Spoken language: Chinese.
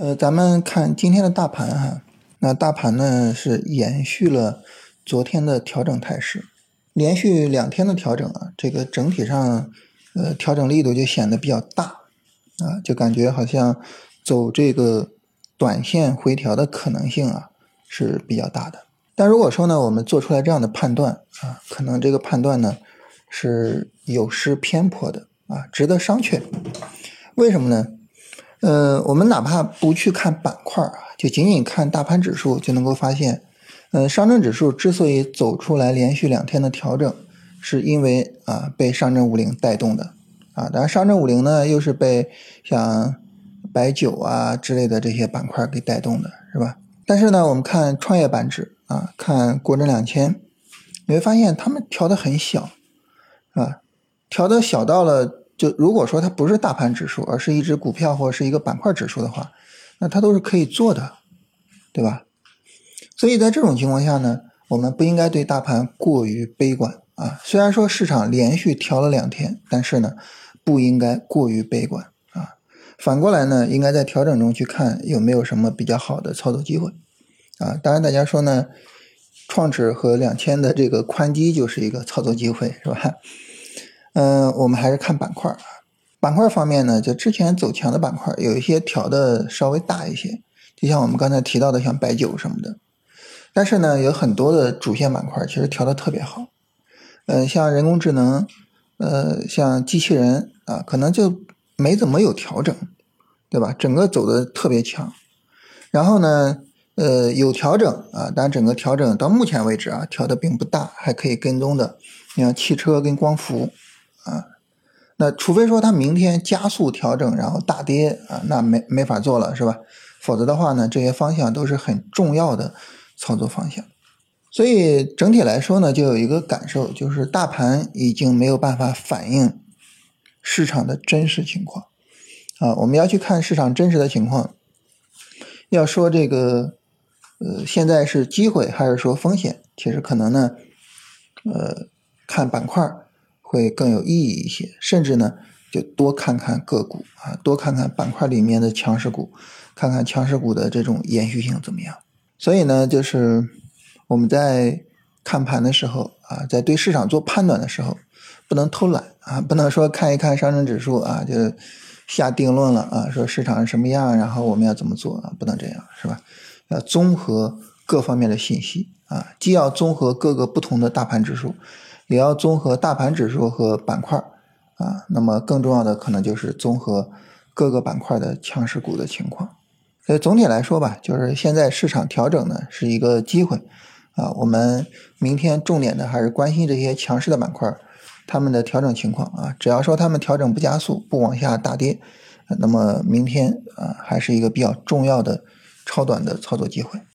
呃，咱们看今天的大盘哈，那大盘呢是延续了昨天的调整态势，连续两天的调整啊，这个整体上呃调整力度就显得比较大啊，就感觉好像走这个短线回调的可能性啊是比较大的。但如果说呢，我们做出来这样的判断啊，可能这个判断呢是有失偏颇的啊，值得商榷。为什么呢？呃，我们哪怕不去看板块啊，就仅仅看大盘指数，就能够发现，呃，上证指数之所以走出来连续两天的调整，是因为啊被上证五零带动的啊。当然，上证五零呢又是被像白酒啊之类的这些板块给带动的，是吧？但是呢，我们看创业板指啊，看国证两千，你会发现它们调的很小，啊，调的小到了。就如果说它不是大盘指数，而是一只股票或者是一个板块指数的话，那它都是可以做的，对吧？所以在这种情况下呢，我们不应该对大盘过于悲观啊。虽然说市场连续调了两天，但是呢，不应该过于悲观啊。反过来呢，应该在调整中去看有没有什么比较好的操作机会啊。当然，大家说呢，创指和两千的这个宽基就是一个操作机会，是吧？嗯，我们还是看板块。板块方面呢，就之前走强的板块，有一些调的稍微大一些，就像我们刚才提到的，像白酒什么的。但是呢，有很多的主线板块其实调的特别好。嗯，像人工智能，呃，像机器人啊，可能就没怎么有调整，对吧？整个走的特别强。然后呢，呃，有调整啊，但整个调整到目前为止啊，调的并不大，还可以跟踪的。你像汽车跟光伏。啊，那除非说它明天加速调整，然后大跌啊，那没没法做了，是吧？否则的话呢，这些方向都是很重要的操作方向。所以整体来说呢，就有一个感受，就是大盘已经没有办法反映市场的真实情况啊。我们要去看市场真实的情况，要说这个呃，现在是机会还是说风险？其实可能呢，呃，看板块。会更有意义一些，甚至呢，就多看看个股啊，多看看板块里面的强势股，看看强势股的这种延续性怎么样。所以呢，就是我们在看盘的时候啊，在对市场做判断的时候，不能偷懒啊，不能说看一看上证指数啊就下定论了啊，说市场是什么样，然后我们要怎么做啊，不能这样，是吧？要综合各方面的信息啊，既要综合各个不同的大盘指数。也要综合大盘指数和板块啊，那么更重要的可能就是综合各个板块的强势股的情况。所以总体来说吧，就是现在市场调整呢是一个机会啊。我们明天重点的还是关心这些强势的板块，他们的调整情况啊。只要说他们调整不加速，不往下大跌，那么明天啊还是一个比较重要的超短的操作机会。